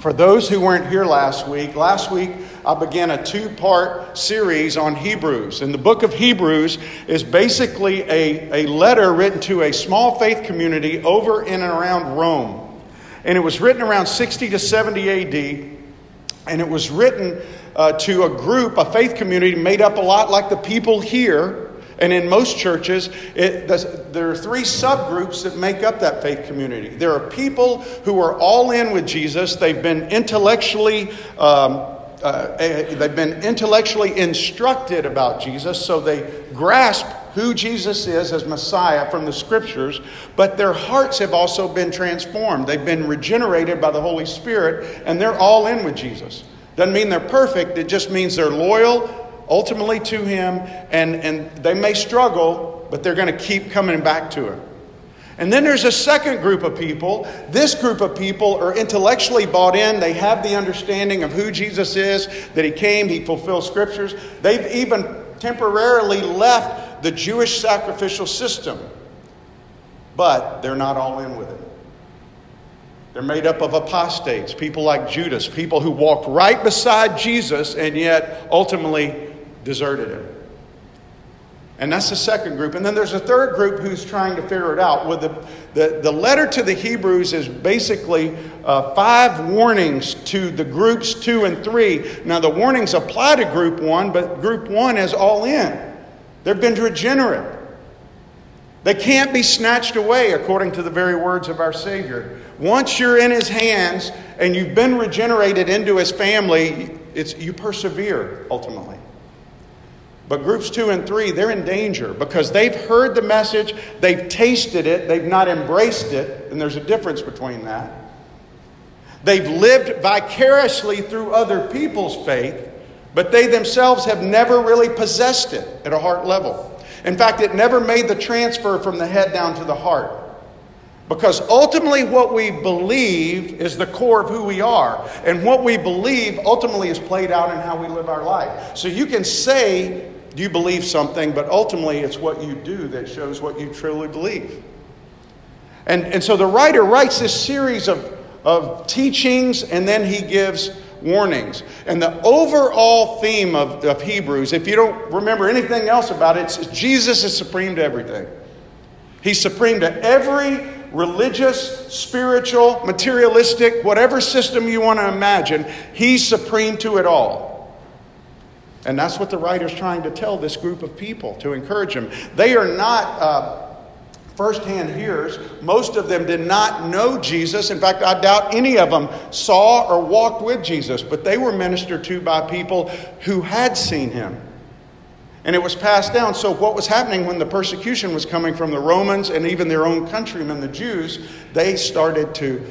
For those who weren't here last week, last week I began a two part series on Hebrews. And the book of Hebrews is basically a, a letter written to a small faith community over in and around Rome. And it was written around 60 to 70 AD. And it was written uh, to a group, a faith community made up a lot like the people here and in most churches, it, there are three subgroups that make up that faith community. There are people who are all in with Jesus. They've been intellectually um, uh, eh, they've been intellectually instructed about Jesus, so they grasp who Jesus is as Messiah from the scriptures, but their hearts have also been transformed. They've been regenerated by the Holy Spirit, and they're all in with Jesus. Doesn't mean they're perfect, it just means they're loyal ultimately to Him, and, and they may struggle, but they're going to keep coming back to Him. And then there's a second group of people. This group of people are intellectually bought in. They have the understanding of who Jesus is, that He came, He fulfilled Scriptures. They've even temporarily left the Jewish sacrificial system, but they're not all in with it. They're made up of apostates, people like Judas, people who walked right beside Jesus and yet ultimately deserted him. And that's the second group. And then there's a third group who's trying to figure it out. Well, the, the, the letter to the Hebrews is basically uh, five warnings to the groups two and three. Now, the warnings apply to group one, but group one is all in. They've been regenerate. They can't be snatched away, according to the very words of our Savior. Once you're in His hands and you've been regenerated into His family, it's, you persevere ultimately. But groups two and three, they're in danger because they've heard the message, they've tasted it, they've not embraced it, and there's a difference between that. They've lived vicariously through other people's faith, but they themselves have never really possessed it at a heart level. In fact, it never made the transfer from the head down to the heart. Because ultimately, what we believe is the core of who we are. And what we believe ultimately is played out in how we live our life. So you can say you believe something, but ultimately it's what you do that shows what you truly believe. And, and so the writer writes this series of, of teachings and then he gives warnings. And the overall theme of, of Hebrews, if you don't remember anything else about it, Jesus is supreme to everything. He's supreme to every religious, spiritual, materialistic, whatever system you want to imagine, He's supreme to it all. And that's what the writer's trying to tell this group of people to encourage them. They are not uh, firsthand hearers. Most of them did not know Jesus. In fact, I doubt any of them saw or walked with Jesus, but they were ministered to by people who had seen him. And it was passed down. So, what was happening when the persecution was coming from the Romans and even their own countrymen, the Jews, they started to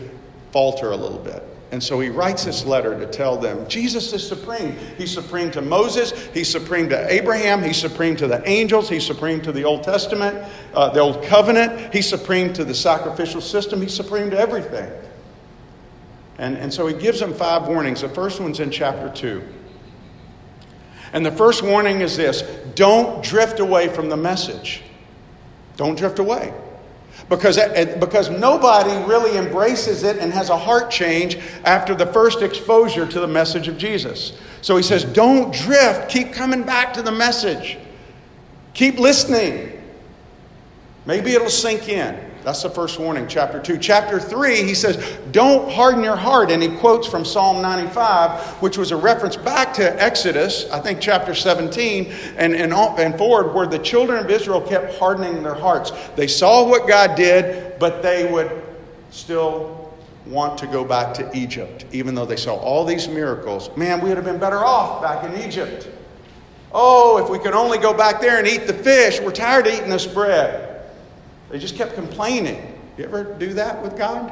falter a little bit. And so he writes this letter to tell them Jesus is supreme. He's supreme to Moses, he's supreme to Abraham, he's supreme to the angels, he's supreme to the Old Testament, uh, the Old Covenant, he's supreme to the sacrificial system, he's supreme to everything. And, and so he gives them five warnings. The first one's in chapter 2. And the first warning is this don't drift away from the message. Don't drift away because, because nobody really embraces it and has a heart change after the first exposure to the message of Jesus. So he says, Don't drift. Keep coming back to the message. Keep listening. Maybe it'll sink in. That's the first warning, chapter 2. Chapter 3, he says, Don't harden your heart. And he quotes from Psalm 95, which was a reference back to Exodus, I think chapter 17, and, and, and forward, where the children of Israel kept hardening their hearts. They saw what God did, but they would still want to go back to Egypt, even though they saw all these miracles. Man, we would have been better off back in Egypt. Oh, if we could only go back there and eat the fish. We're tired of eating this bread. They just kept complaining. You ever do that with God?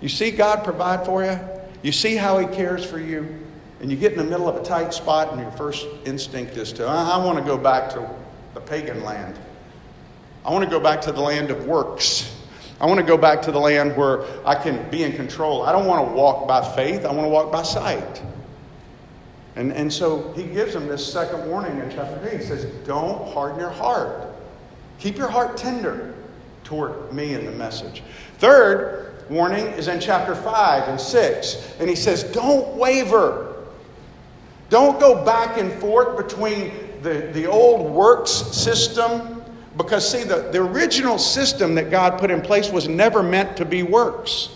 You see God provide for you, you see how He cares for you, and you get in the middle of a tight spot, and your first instinct is to, I, I want to go back to the pagan land. I want to go back to the land of works. I want to go back to the land where I can be in control. I don't want to walk by faith, I want to walk by sight. And, and so he gives them this second warning in chapter 3. He says, Don't harden your heart. Keep your heart tender toward me and the message. Third, warning is in chapter 5 and 6. And he says, Don't waver. Don't go back and forth between the, the old works system. Because, see, the, the original system that God put in place was never meant to be works.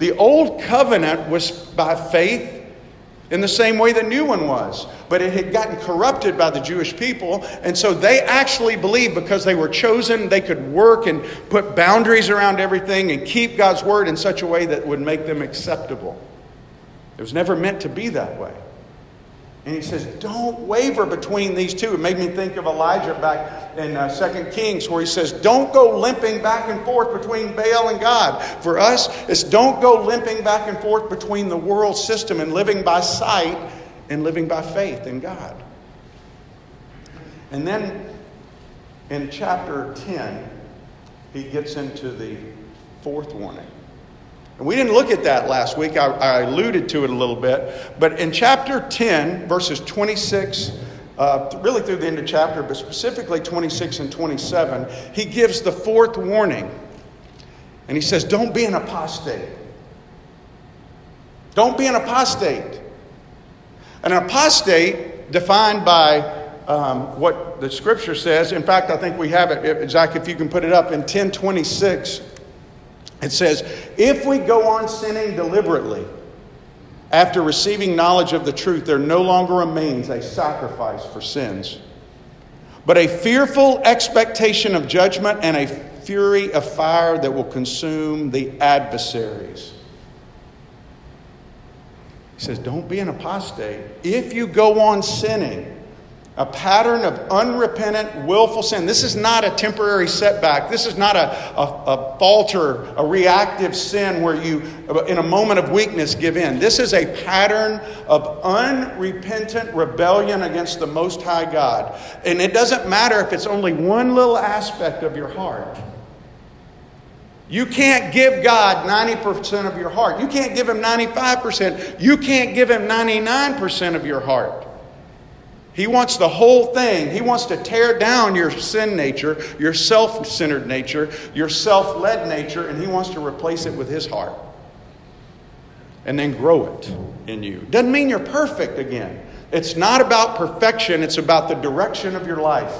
The old covenant was by faith in the same way the new one was. But it had gotten corrupted by the Jewish people, and so they actually believed because they were chosen, they could work and put boundaries around everything and keep God's word in such a way that would make them acceptable. It was never meant to be that way. And he says, don't waver between these two. It made me think of Elijah back in uh, 2 Kings, where he says, don't go limping back and forth between Baal and God. For us, it's don't go limping back and forth between the world system and living by sight and living by faith in God. And then in chapter 10, he gets into the fourth warning. And we didn't look at that last week. I, I, alluded to it a little bit. But in chapter 10, verses 26, uh, really through the end of chapter, but specifically 26 and 27, he gives the fourth warning. And he says, Don't be an apostate. Don't be an apostate. An apostate, defined by um, what the scripture says, in fact, I think we have it, Zach, if you can put it up in 1026. It says, If we go on sinning deliberately, after receiving knowledge of the truth, there no longer remains a sacrifice for sins, but a fearful expectation of judgment and a fury of fire that will consume the adversaries. He says, Don't be an apostate. If you go on sinning, a pattern of unrepentant, willful sin. This is not a temporary setback. This is not a, a, a, falter, a reactive sin where you, in a moment of weakness, give in. This is a pattern of unrepentant rebellion against the Most High God. And it doesn't matter if it's only one little aspect of your heart. You can't give God 90% of your heart. You can't give Him 95%. You can't give Him 99% of your heart. He wants the whole thing. He wants to tear down your sin nature, your self centered nature, your self led nature, and He wants to replace it with His heart. And then grow it in you. Doesn't mean you're perfect again. It's not about perfection, it's about the direction of your life.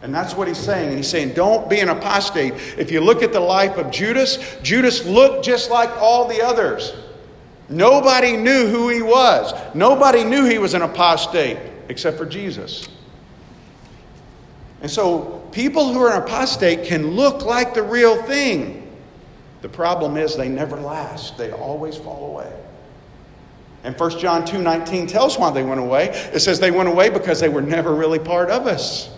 And that's what he's saying. And he's saying, don't be an apostate. If you look at the life of Judas, Judas looked just like all the others. Nobody knew who he was, nobody knew he was an apostate except for Jesus. And so people who are apostate can look like the real thing. The problem is they never last. They always fall away. And 1 John 2:19 tells why they went away. It says they went away because they were never really part of us.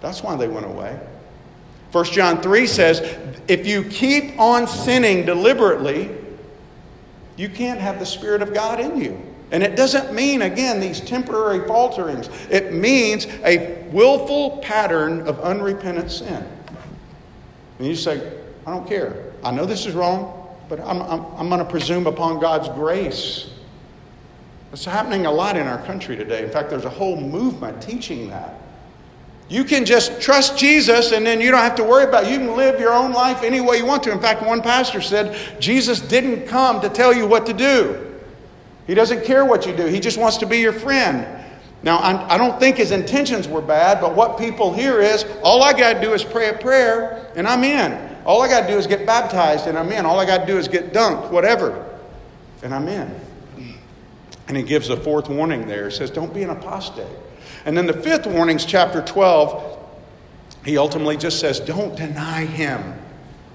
That's why they went away. 1 John 3 says, if you keep on sinning deliberately, you can't have the Spirit of God in you. And it doesn't mean, again, these temporary falterings. It means a willful pattern of unrepentant sin. And you say, I don't care. I know this is wrong, but I'm, I'm, I'm going to presume upon God's grace. It's happening a lot in our country today. In fact, there's a whole movement teaching that. You can just trust Jesus and then you don't have to worry about it. You can live your own life any way you want to. In fact, one pastor said Jesus didn't come to tell you what to do. He doesn't care what you do, he just wants to be your friend. Now, I don't think his intentions were bad, but what people hear is all I got to do is pray a prayer and I'm in. All I got to do is get baptized and I'm in. All I got to do is get dunked, whatever, and I'm in. And he gives a fourth warning there. He says, Don't be an apostate. And then the fifth warning is chapter 12. He ultimately just says, Don't deny him,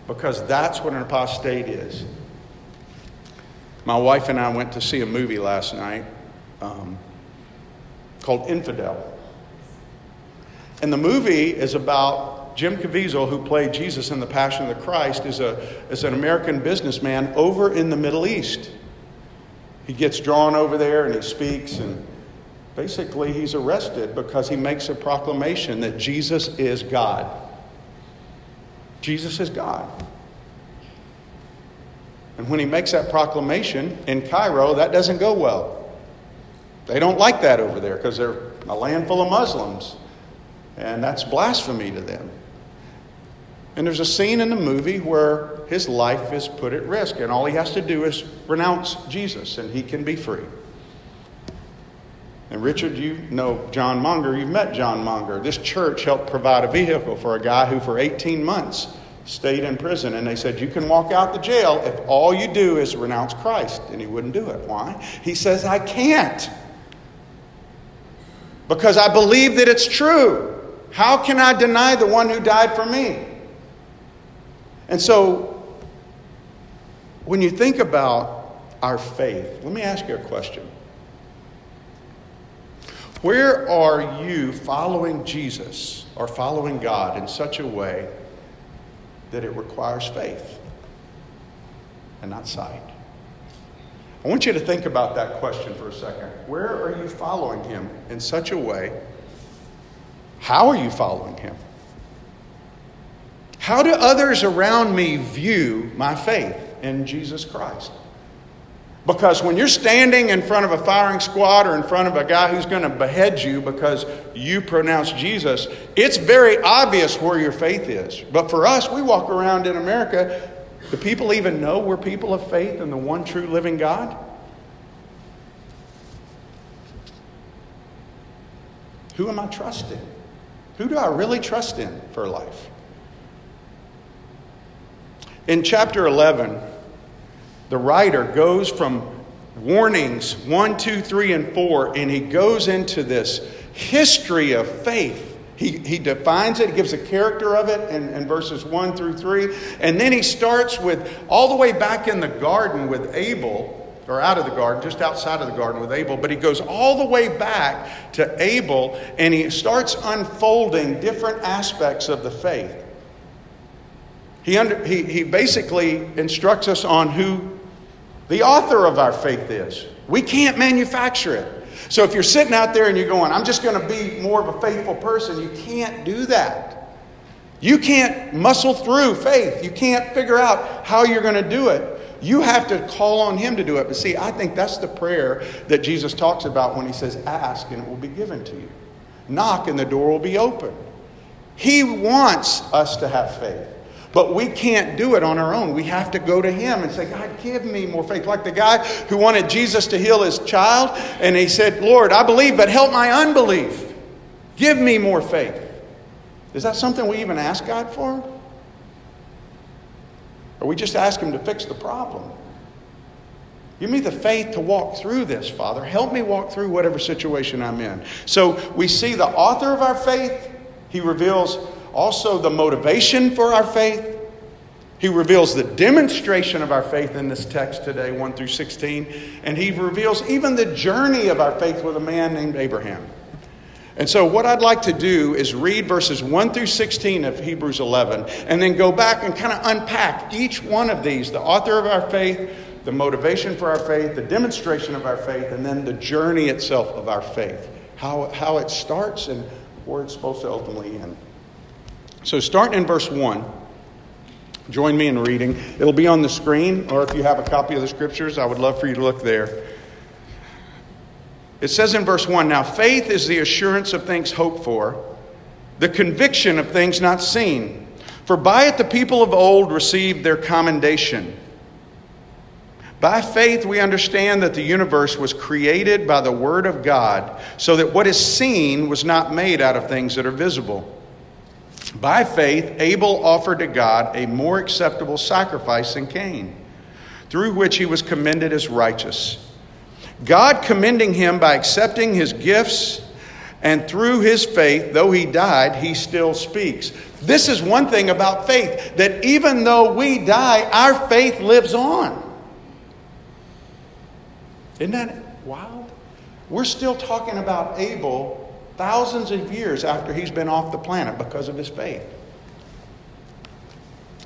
because that's what an apostate is. My wife and I went to see a movie last night um, called Infidel. And the movie is about Jim Caviezel, who played Jesus in The Passion of the Christ, is, a, is an American businessman over in the Middle East. He gets drawn over there and he speaks, and basically he's arrested because he makes a proclamation that Jesus is God. Jesus is God. And when he makes that proclamation in Cairo, that doesn't go well. They don't like that over there because they're a land full of Muslims. And that's blasphemy to them. And there's a scene in the movie where his life is put at risk, and all he has to do is renounce Jesus, and he can be free. And Richard, you know John Monger. You've met John Monger. This church helped provide a vehicle for a guy who, for 18 months, stayed in prison. And they said, You can walk out the jail if all you do is renounce Christ. And he wouldn't do it. Why? He says, I can't. Because I believe that it's true. How can I deny the one who died for me? And so, when you think about our faith, let me ask you a question. Where are you following Jesus or following God in such a way that it requires faith and not sight? I want you to think about that question for a second. Where are you following Him in such a way? How are you following Him? How do others around me view my faith in Jesus Christ? Because when you're standing in front of a firing squad or in front of a guy who's going to behead you because you pronounce Jesus, it's very obvious where your faith is. But for us, we walk around in America. Do people even know we're people of faith in the one true living God? Who am I trusting? Who do I really trust in for life? In chapter 11, the writer goes from warnings 1, 2, 3, and 4, and he goes into this history of faith. He, he defines it, he gives a character of it in, in verses 1 through 3. And then he starts with all the way back in the garden with Abel, or out of the garden, just outside of the garden with Abel, but he goes all the way back to Abel and he starts unfolding different aspects of the faith. He, under, he, he basically instructs us on who the author of our faith is. We can't manufacture it. So if you're sitting out there and you're going, I'm just going to be more of a faithful person, you can't do that. You can't muscle through faith. You can't figure out how you're going to do it. You have to call on Him to do it. But see, I think that's the prayer that Jesus talks about when He says, Ask and it will be given to you. Knock and the door will be open. He wants us to have faith. But we can't do it on our own. We have to go to Him and say, God, give me more faith. Like the guy who wanted Jesus to heal his child, and he said, Lord, I believe, but help my unbelief. Give me more faith. Is that something we even ask God for? Or we just ask Him to fix the problem? Give me the faith to walk through this, Father. Help me walk through whatever situation I'm in. So we see the author of our faith. He reveals also the motivation for our faith. He reveals the demonstration of our faith in this text today, 1 through 16. And he reveals even the journey of our faith with a man named Abraham. And so, what I'd like to do is read verses 1 through 16 of Hebrews 11 and then go back and kind of unpack each one of these the author of our faith, the motivation for our faith, the demonstration of our faith, and then the journey itself of our faith. How, how it starts and where it's supposed to ultimately end. So, starting in verse 1, join me in reading. It'll be on the screen, or if you have a copy of the scriptures, I would love for you to look there. It says in verse 1 Now faith is the assurance of things hoped for, the conviction of things not seen. For by it the people of old received their commendation. By faith, we understand that the universe was created by the Word of God, so that what is seen was not made out of things that are visible. By faith, Abel offered to God a more acceptable sacrifice than Cain, through which he was commended as righteous. God commending him by accepting his gifts, and through his faith, though he died, he still speaks. This is one thing about faith that even though we die, our faith lives on. Isn't that wild? We're still talking about Abel thousands of years after he's been off the planet because of his faith.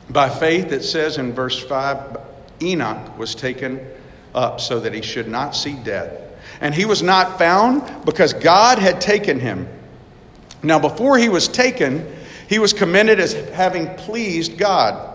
By faith, it says in verse 5 Enoch was taken up so that he should not see death. And he was not found because God had taken him. Now, before he was taken, he was commended as having pleased God.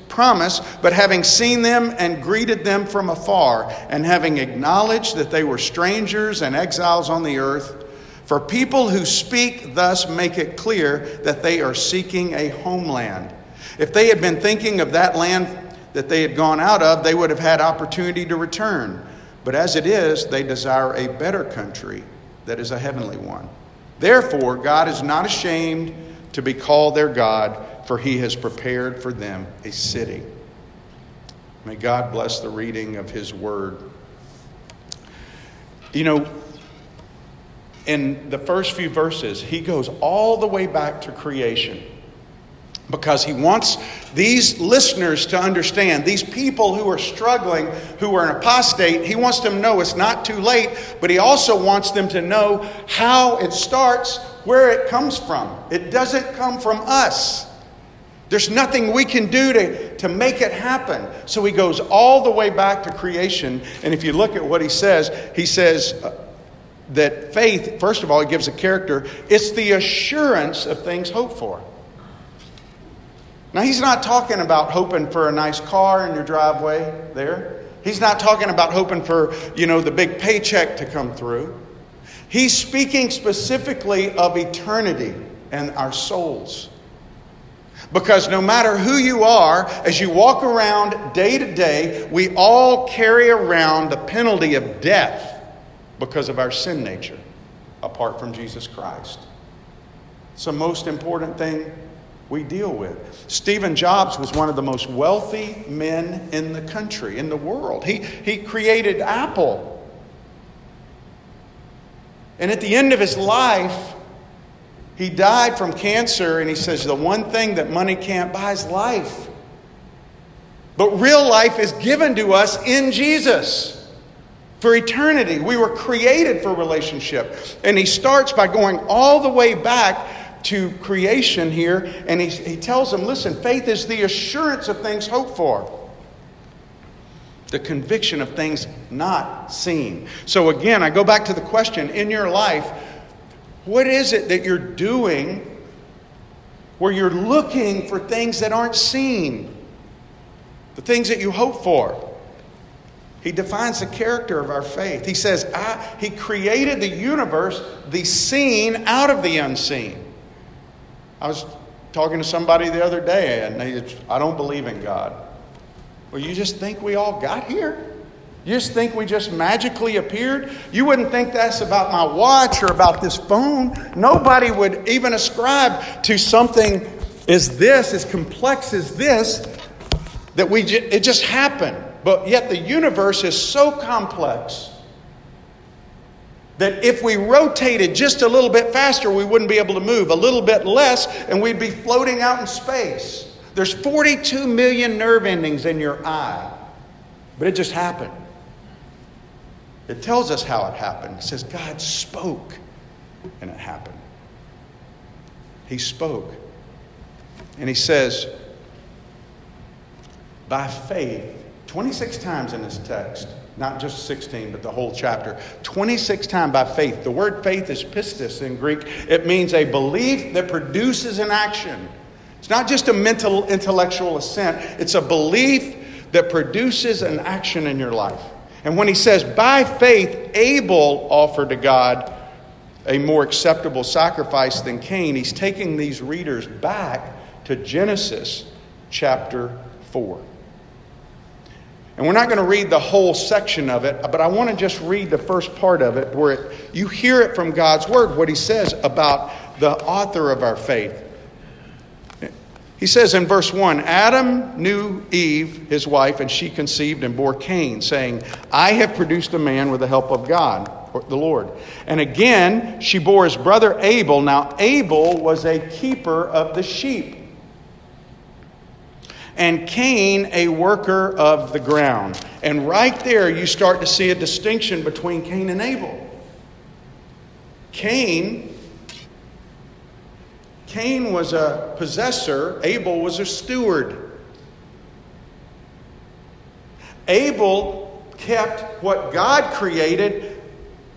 promised, but having seen them and greeted them from afar, and having acknowledged that they were strangers and exiles on the earth. For people who speak thus make it clear that they are seeking a homeland. If they had been thinking of that land that they had gone out of, they would have had opportunity to return. But as it is, they desire a better country that is a heavenly one. Therefore, God is not ashamed to be called their God, for he has prepared for them a city. May God bless the reading of his word. You know, in the first few verses, he goes all the way back to creation because he wants these listeners to understand, these people who are struggling, who are an apostate, he wants them to know it's not too late, but he also wants them to know how it starts, where it comes from. It doesn't come from us. There's nothing we can do to, to make it happen. So he goes all the way back to creation. And if you look at what he says, he says, uh, that faith, first of all, it gives a character, it's the assurance of things hoped for. Now, he's not talking about hoping for a nice car in your driveway there. He's not talking about hoping for, you know, the big paycheck to come through. He's speaking specifically of eternity and our souls. Because no matter who you are, as you walk around day to day, we all carry around the penalty of death because of our sin nature apart from Jesus Christ. It's the most important thing we deal with. Stephen Jobs was one of the most wealthy men in the country, in the world. He, he created Apple. And at the end of his life, he died from cancer, and he says, The one thing that money can't buy is life. But real life is given to us in Jesus for eternity. We were created for relationship. And he starts by going all the way back to creation here, and he, he tells them listen, faith is the assurance of things hoped for. The conviction of things not seen. So, again, I go back to the question in your life, what is it that you're doing where you're looking for things that aren't seen? The things that you hope for. He defines the character of our faith. He says, He created the universe, the seen out of the unseen. I was talking to somebody the other day, and they, said, I don't believe in God. Well, you just think we all got here? You just think we just magically appeared? You wouldn't think that's about my watch or about this phone. Nobody would even ascribe to something as this, as complex as this, that we ju- it just happened. But yet the universe is so complex that if we rotated just a little bit faster, we wouldn't be able to move. A little bit less, and we'd be floating out in space. There's 42 million nerve endings in your eye, but it just happened. It tells us how it happened. It says God spoke, and it happened. He spoke. And he says, by faith, 26 times in this text, not just 16, but the whole chapter. 26 times by faith. The word faith is pistis in Greek. It means a belief that produces an action. It's not just a mental, intellectual assent, it's a belief that produces an action in your life. And when he says, by faith, Abel offered to God a more acceptable sacrifice than Cain, he's taking these readers back to Genesis chapter 4. And we're not going to read the whole section of it, but I want to just read the first part of it where it, you hear it from God's word, what he says about the author of our faith. He says in verse 1 Adam knew Eve, his wife, and she conceived and bore Cain, saying, I have produced a man with the help of God, the Lord. And again, she bore his brother Abel. Now, Abel was a keeper of the sheep, and Cain a worker of the ground. And right there, you start to see a distinction between Cain and Abel. Cain Cain was a possessor, Abel was a steward. Abel kept what God created,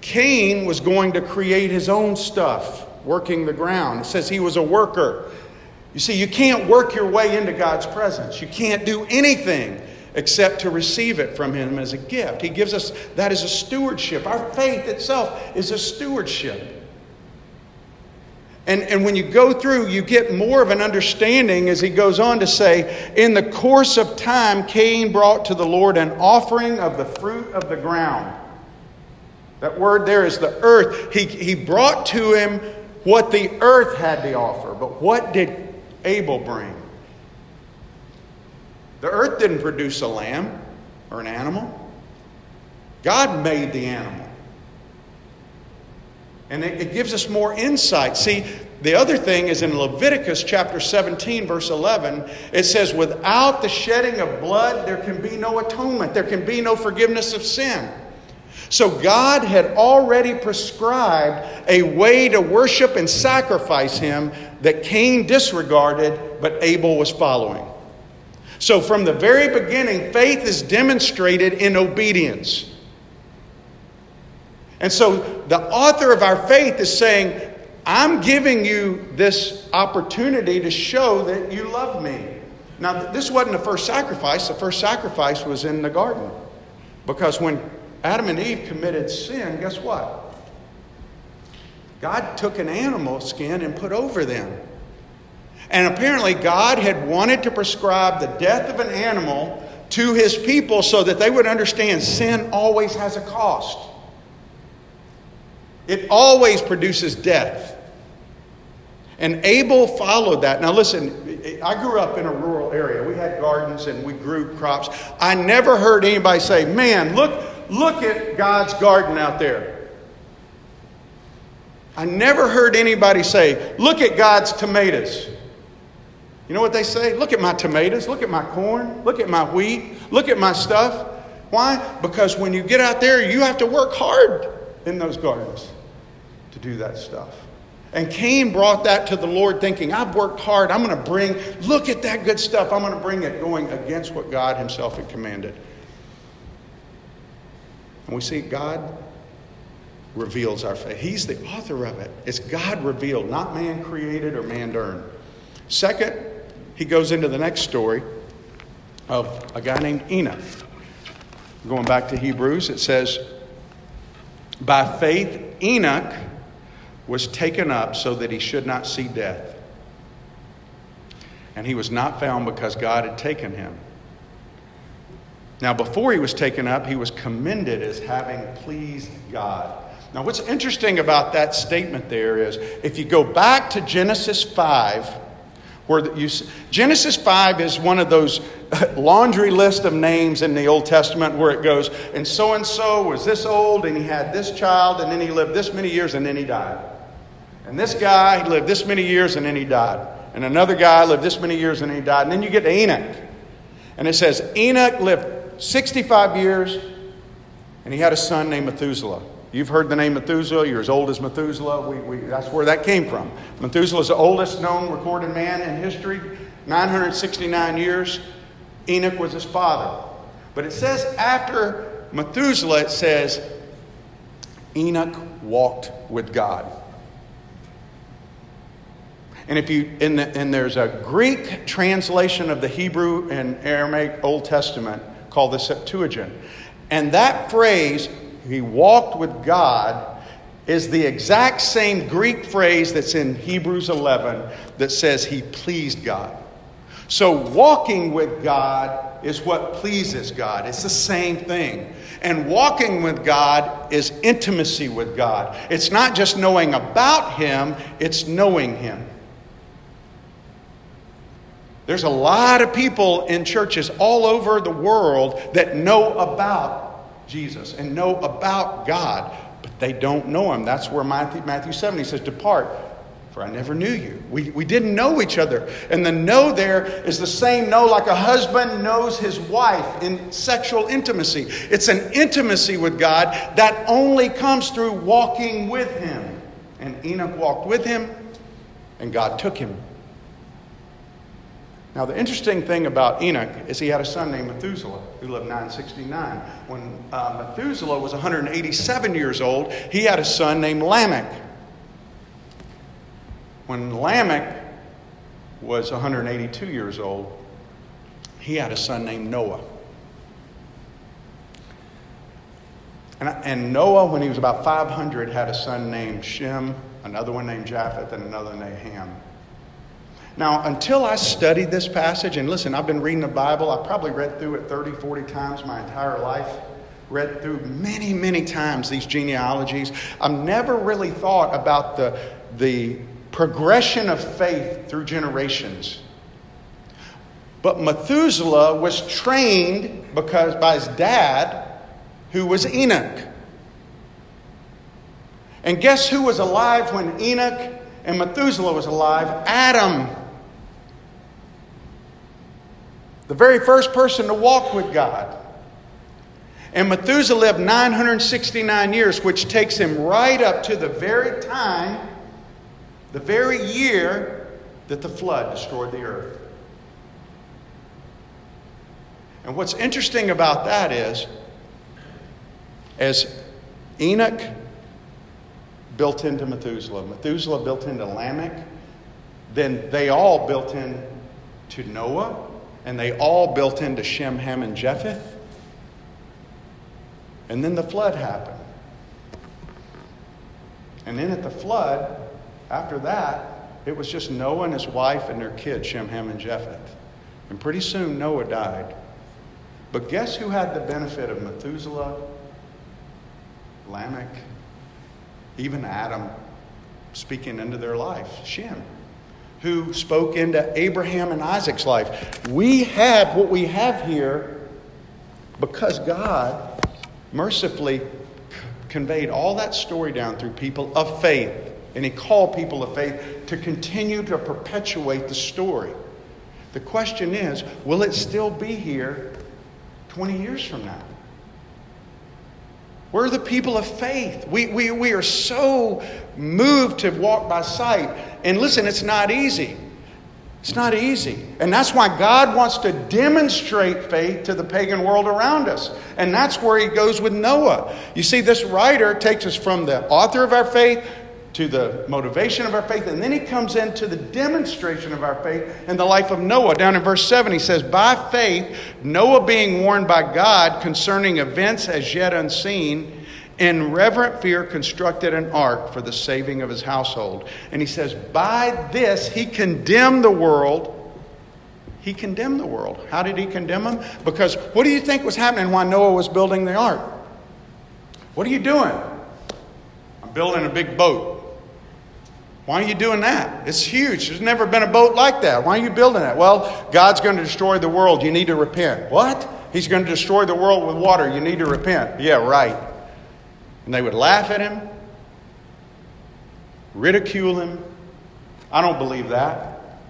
Cain was going to create his own stuff, working the ground. It says he was a worker. You see, you can't work your way into God's presence. You can't do anything except to receive it from Him as a gift. He gives us that as a stewardship. Our faith itself is a stewardship. And, and when you go through, you get more of an understanding as he goes on to say, In the course of time, Cain brought to the Lord an offering of the fruit of the ground. That word there is the earth. He, he brought to him what the earth had to offer. But what did Abel bring? The earth didn't produce a lamb or an animal, God made the animal. And it, it gives us more insight. See, the other thing is in Leviticus chapter 17, verse 11, it says, Without the shedding of blood, there can be no atonement, there can be no forgiveness of sin. So God had already prescribed a way to worship and sacrifice Him that Cain disregarded, but Abel was following. So from the very beginning, faith is demonstrated in obedience. And so the author of our faith is saying, I'm giving you this opportunity to show that you love me. Now, this wasn't the first sacrifice. The first sacrifice was in the garden. Because when Adam and Eve committed sin, guess what? God took an animal skin and put over them. And apparently, God had wanted to prescribe the death of an animal to his people so that they would understand sin always has a cost. It always produces death. And Abel followed that. Now, listen, I grew up in a rural area. We had gardens and we grew crops. I never heard anybody say, Man, look, look at God's garden out there. I never heard anybody say, Look at God's tomatoes. You know what they say? Look at my tomatoes. Look at my corn. Look at my wheat. Look at my stuff. Why? Because when you get out there, you have to work hard in those gardens to do that stuff. And Cain brought that to the Lord thinking, I've worked hard. I'm going to bring, look at that good stuff. I'm going to bring it going against what God Himself had commanded. And we see God reveals our faith. He's the author of it. It's God revealed, not man created or man earned. Second, he goes into the next story of a guy named Enoch. Going back to Hebrews, it says, By faith, Enoch was taken up so that he should not see death. And he was not found because God had taken him. Now, before he was taken up, he was commended as having pleased God. Now, what's interesting about that statement there is if you go back to Genesis 5, where you, Genesis 5 is one of those laundry list of names in the Old Testament where it goes, and so and so was this old, and he had this child, and then he lived this many years, and then he died. And this guy lived this many years and then he died. And another guy lived this many years and he died. And then you get to Enoch. And it says Enoch lived 65 years and he had a son named Methuselah. You've heard the name Methuselah. You're as old as Methuselah. We, we, that's where that came from. Methuselah is the oldest known recorded man in history, 969 years. Enoch was his father. But it says after Methuselah, it says Enoch walked with God. And if you in the, and there's a Greek translation of the Hebrew and Aramaic Old Testament called the Septuagint. And that phrase, he walked with God, is the exact same Greek phrase that's in Hebrews 11 that says he pleased God. So, walking with God is what pleases God. It's the same thing. And walking with God is intimacy with God. It's not just knowing about Him, it's knowing Him. There's a lot of people in churches all over the world that know about Jesus and know about God, but they don't know Him. That's where Matthew, Matthew 7 he says, Depart, for I never knew you. We, we didn't know each other. And the know there is the same know like a husband knows his wife in sexual intimacy. It's an intimacy with God that only comes through walking with Him. And Enoch walked with Him, and God took him now, the interesting thing about Enoch is he had a son named Methuselah who lived 969. When uh, Methuselah was 187 years old, he had a son named Lamech. When Lamech was 182 years old, he had a son named Noah. And, and Noah, when he was about 500, had a son named Shem, another one named Japheth, and another named Ham. Now, until I studied this passage, and listen, I've been reading the Bible, I probably read through it 30, 40 times my entire life, read through many, many times these genealogies. I've never really thought about the, the progression of faith through generations. But Methuselah was trained because by his dad, who was Enoch. And guess who was alive when Enoch and Methuselah was alive? Adam. The very first person to walk with God. And Methuselah lived 969 years, which takes him right up to the very time, the very year that the flood destroyed the earth. And what's interesting about that is, as Enoch built into Methuselah, Methuselah built into Lamech, then they all built into Noah, and they all built into Shem, Ham, and Japheth. And then the flood happened. And then at the flood, after that, it was just Noah and his wife and their kids, Shem, Ham, and Japheth. And pretty soon Noah died. But guess who had the benefit of Methuselah, Lamech, even Adam speaking into their life? Shem who spoke into Abraham and Isaac's life. We have what we have here because God mercifully conveyed all that story down through people of faith. And He called people of faith to continue to perpetuate the story. The question is will it still be here 20 years from now? We're the people of faith. We, we, we are so moved to walk by sight. And listen, it's not easy. It's not easy. And that's why God wants to demonstrate faith to the pagan world around us. And that's where he goes with Noah. You see, this writer takes us from the author of our faith to the motivation of our faith, and then he comes into the demonstration of our faith in the life of Noah. Down in verse 7, he says, By faith, Noah being warned by God concerning events as yet unseen, in reverent fear constructed an ark for the saving of his household. And he says, By this he condemned the world. He condemned the world. How did he condemn them? Because what do you think was happening while Noah was building the ark? What are you doing? I'm building a big boat. Why are you doing that? It's huge. There's never been a boat like that. Why are you building that? Well, God's going to destroy the world. You need to repent. What? He's going to destroy the world with water. You need to repent. Yeah, right. And they would laugh at him, ridicule him. I don't believe that.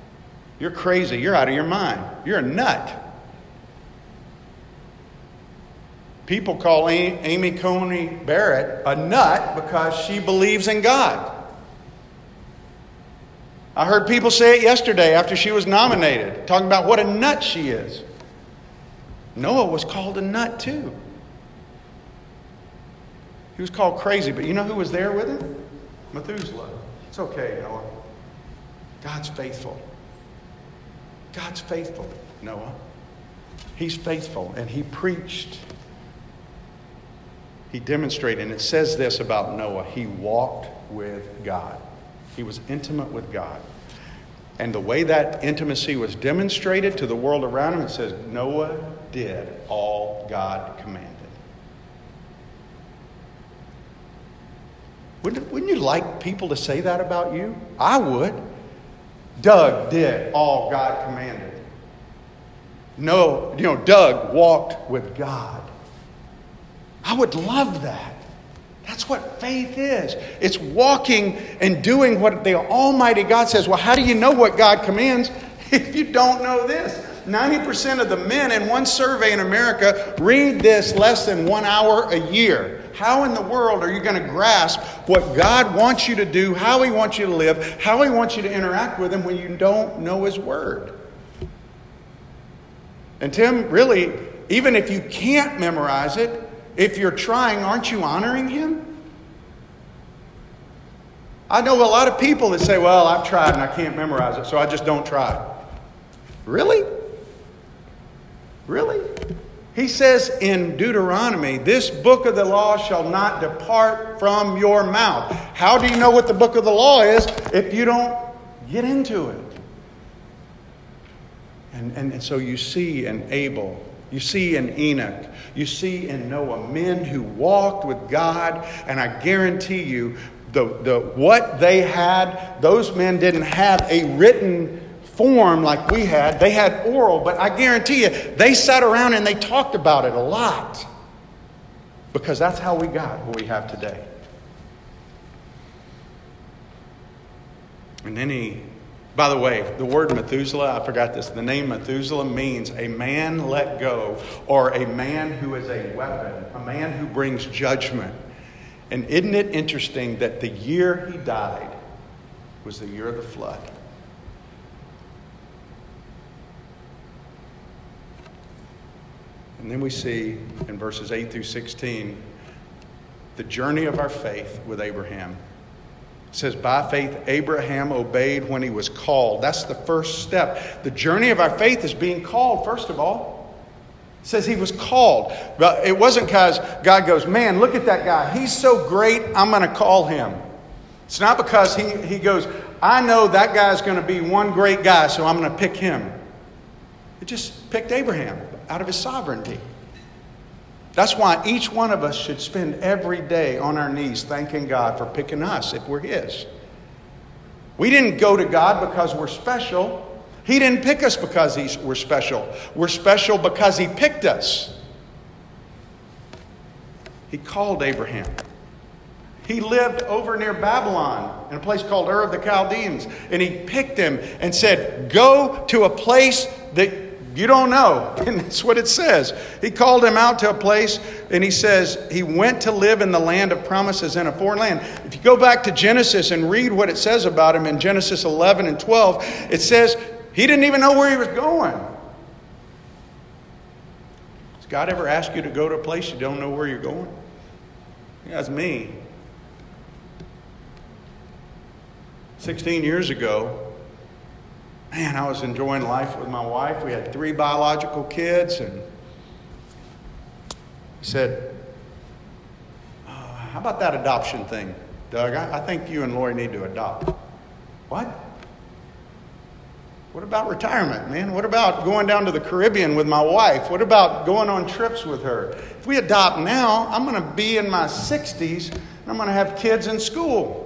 You're crazy. You're out of your mind. You're a nut. People call Amy Coney Barrett a nut because she believes in God. I heard people say it yesterday after she was nominated, talking about what a nut she is. Noah was called a nut too. He was called crazy, but you know who was there with him? Methuselah. It's okay, Noah. God's faithful. God's faithful, Noah. He's faithful, and he preached. He demonstrated, and it says this about Noah he walked with God. He was intimate with God. And the way that intimacy was demonstrated to the world around him, it says Noah did all God commanded. Wouldn't, wouldn't you like people to say that about you? I would. Doug did all God commanded. No, you know, Doug walked with God. I would love that. That's what faith is. It's walking and doing what the Almighty God says. Well, how do you know what God commands if you don't know this? 90% of the men in one survey in America read this less than one hour a year. How in the world are you going to grasp what God wants you to do, how He wants you to live, how He wants you to interact with Him when you don't know His Word? And Tim, really, even if you can't memorize it, if you're trying, aren't you honoring Him? I know a lot of people that say, Well, I've tried and I can't memorize it, so I just don't try. Really? Really? He says in Deuteronomy, This book of the law shall not depart from your mouth. How do you know what the book of the law is if you don't get into it? And, and, and so you see in Abel, you see in Enoch, you see in Noah men who walked with God, and I guarantee you, the, the, what they had, those men didn't have a written form like we had. They had oral, but I guarantee you, they sat around and they talked about it a lot because that's how we got what we have today. And then he, by the way, the word Methuselah, I forgot this. The name Methuselah means a man let go or a man who is a weapon, a man who brings judgment. And isn't it interesting that the year he died was the year of the flood? And then we see in verses 8 through 16 the journey of our faith with Abraham. It says, By faith, Abraham obeyed when he was called. That's the first step. The journey of our faith is being called, first of all. It says he was called. But it wasn't because God goes, Man, look at that guy. He's so great, I'm going to call him. It's not because he, he goes, I know that guy's going to be one great guy, so I'm going to pick him. It just picked Abraham out of his sovereignty. That's why each one of us should spend every day on our knees thanking God for picking us if we're His. We didn't go to God because we're special. He didn't pick us because he's, we're special. We're special because He picked us. He called Abraham. He lived over near Babylon in a place called Ur of the Chaldeans. And he picked him and said, Go to a place that you don't know. And that's what it says. He called him out to a place and he says he went to live in the land of promises in a foreign land. If you go back to Genesis and read what it says about him in Genesis 11 and 12, it says he didn't even know where he was going. Has God ever asked you to go to a place you don't know where you're going? That's me. 16 years ago, man, I was enjoying life with my wife. We had three biological kids, and he said, oh, How about that adoption thing, Doug? I, I think you and Lori need to adopt. What? What about retirement, man? What about going down to the Caribbean with my wife? What about going on trips with her? If we adopt now, I'm going to be in my 60s and I'm going to have kids in school.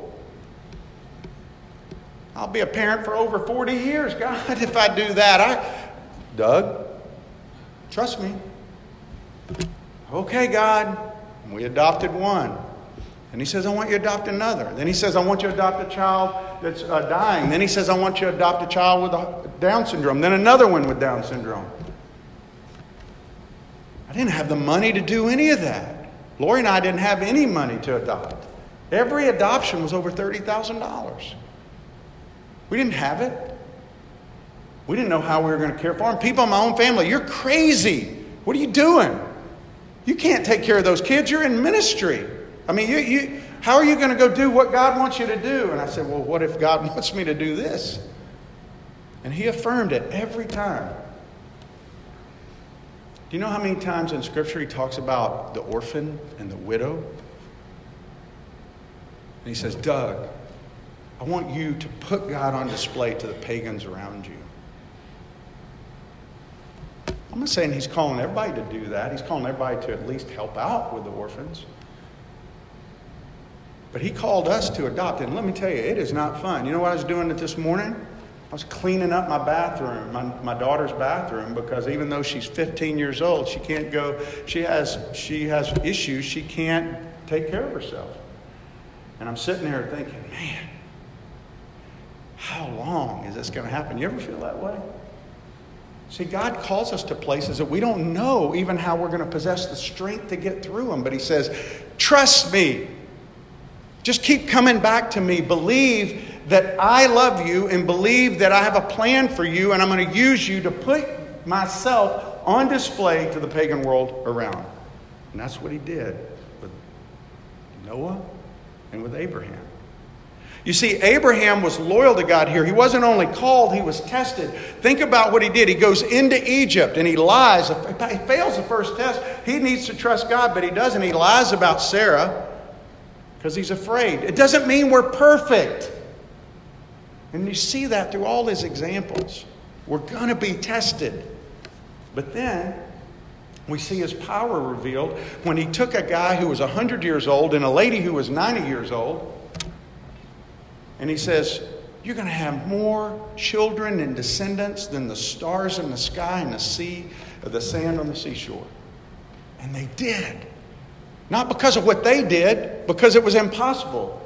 I'll be a parent for over 40 years. God, if I do that, I. Doug, trust me. Okay, God. We adopted one. And he says, I want you to adopt another. Then he says, I want you to adopt a child that's uh, dying. Then he says, I want you to adopt a child with a Down syndrome. Then another one with Down syndrome. I didn't have the money to do any of that. Lori and I didn't have any money to adopt. Every adoption was over $30,000. We didn't have it. We didn't know how we were going to care for them. People in my own family, you're crazy. What are you doing? You can't take care of those kids. You're in ministry. I mean, you, you, how are you going to go do what God wants you to do? And I said, Well, what if God wants me to do this? And he affirmed it every time. Do you know how many times in Scripture he talks about the orphan and the widow? And he says, Doug, I want you to put God on display to the pagans around you. I'm not saying he's calling everybody to do that. He's calling everybody to at least help out with the orphans. But he called us to adopt. And let me tell you, it is not fun. You know what I was doing this morning? I was cleaning up my bathroom, my, my daughter's bathroom, because even though she's 15 years old, she can't go, she has, she has issues, she can't take care of herself. And I'm sitting there thinking, man, how long is this going to happen? You ever feel that way? See, God calls us to places that we don't know even how we're going to possess the strength to get through them. But He says, trust me. Just keep coming back to me. Believe that I love you and believe that I have a plan for you and I'm going to use you to put myself on display to the pagan world around. And that's what he did with Noah and with Abraham. You see, Abraham was loyal to God here. He wasn't only called, he was tested. Think about what he did. He goes into Egypt and he lies. He fails the first test. He needs to trust God, but he doesn't. He lies about Sarah because he's afraid. It doesn't mean we're perfect. And you see that through all his examples. We're going to be tested. But then we see his power revealed when he took a guy who was 100 years old and a lady who was 90 years old, and he says, You're going to have more children and descendants than the stars in the sky and the sea, or the sand on the seashore. And they did. Not because of what they did, because it was impossible.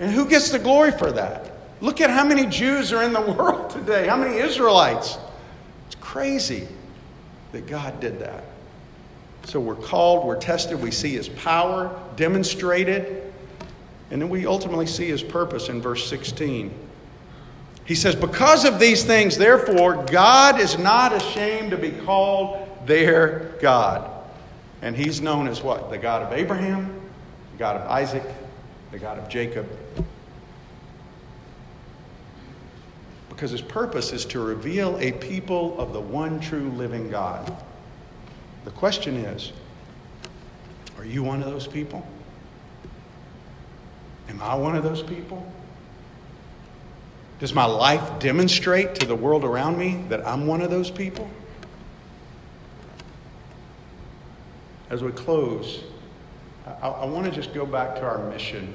And who gets the glory for that? Look at how many Jews are in the world today, how many Israelites. It's crazy that God did that. So we're called, we're tested, we see his power demonstrated, and then we ultimately see his purpose in verse 16. He says, Because of these things, therefore, God is not ashamed to be called their God. And he's known as what? The God of Abraham, the God of Isaac, the God of Jacob, because his purpose is to reveal a people of the one true living God. The question is are you one of those people? Am I one of those people? Does my life demonstrate to the world around me that I'm one of those people? As we close, I, I want to just go back to our mission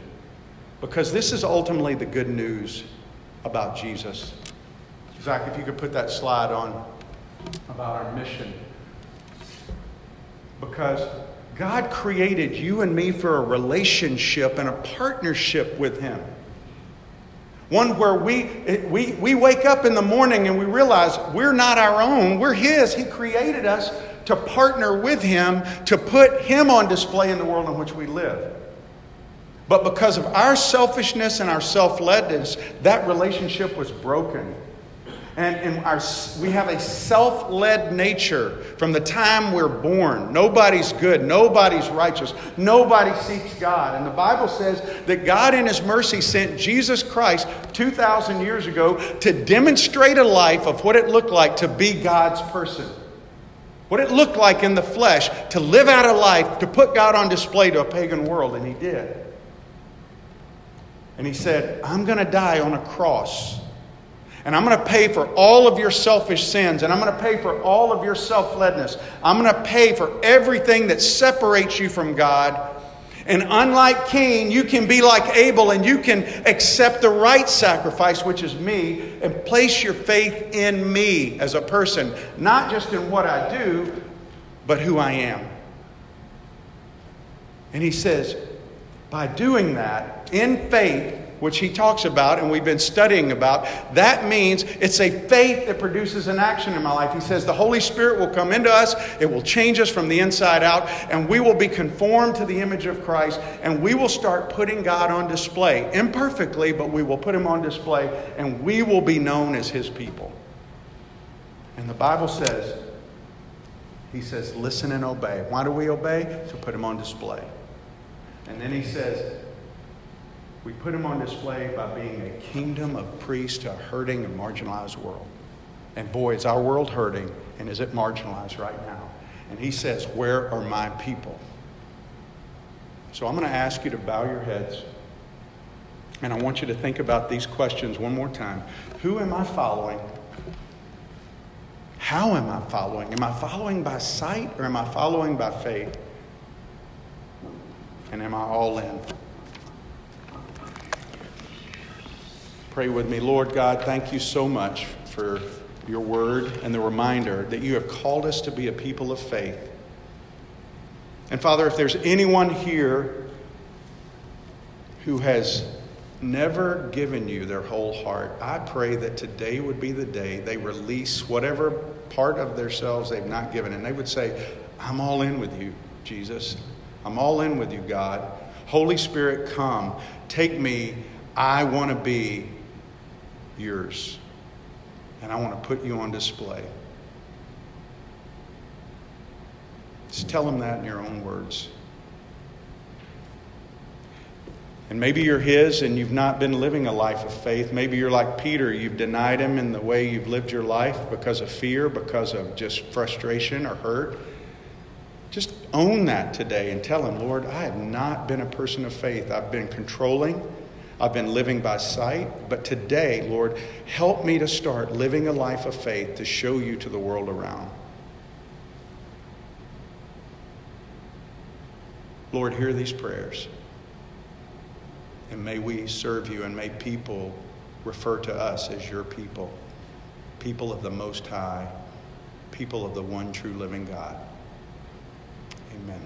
because this is ultimately the good news about Jesus. Zach, if you could put that slide on about our mission. Because God created you and me for a relationship and a partnership with Him. One where we, we, we wake up in the morning and we realize we're not our own, we're His. He created us to partner with Him, to put Him on display in the world in which we live. But because of our selfishness and our self ledness, that relationship was broken. And, and our, we have a self led nature from the time we're born. Nobody's good. Nobody's righteous. Nobody seeks God. And the Bible says that God, in His mercy, sent Jesus Christ 2,000 years ago to demonstrate a life of what it looked like to be God's person. What it looked like in the flesh to live out a life, to put God on display to a pagan world. And He did. And He said, I'm going to die on a cross and I'm going to pay for all of your selfish sins. And I'm going to pay for all of your self ledness. I'm going to pay for everything that separates you from God. And unlike Cain, you can be like Abel and you can accept the right sacrifice, which is me, and place your faith in me as a person, not just in what I do, but who I am. And he says, by doing that in faith, which he talks about and we've been studying about, that means it's a faith that produces an action in my life. He says the Holy Spirit will come into us, it will change us from the inside out, and we will be conformed to the image of Christ, and we will start putting God on display. Imperfectly, but we will put him on display, and we will be known as his people. And the Bible says, he says, listen and obey. Why do we obey? To put him on display. And then he says, We put him on display by being a kingdom of priests to a hurting and marginalized world. And boy, is our world hurting and is it marginalized right now? And he says, Where are my people? So I'm going to ask you to bow your heads. And I want you to think about these questions one more time. Who am I following? How am I following? Am I following by sight or am I following by faith? And am I all in? Pray with me. Lord God, thank you so much for your word and the reminder that you have called us to be a people of faith. And Father, if there's anyone here who has never given you their whole heart, I pray that today would be the day they release whatever part of themselves they've not given. And they would say, I'm all in with you, Jesus. I'm all in with you, God. Holy Spirit, come. Take me. I want to be yours and I want to put you on display. Just tell them that in your own words. And maybe you're His and you've not been living a life of faith. Maybe you're like Peter. You've denied Him in the way you've lived your life because of fear, because of just frustration or hurt. Just own that today and tell Him, Lord, I have not been a person of faith. I've been controlling. I've been living by sight, but today, Lord, help me to start living a life of faith to show you to the world around. Lord, hear these prayers. And may we serve you and may people refer to us as your people, people of the Most High, people of the one true living God. Amen.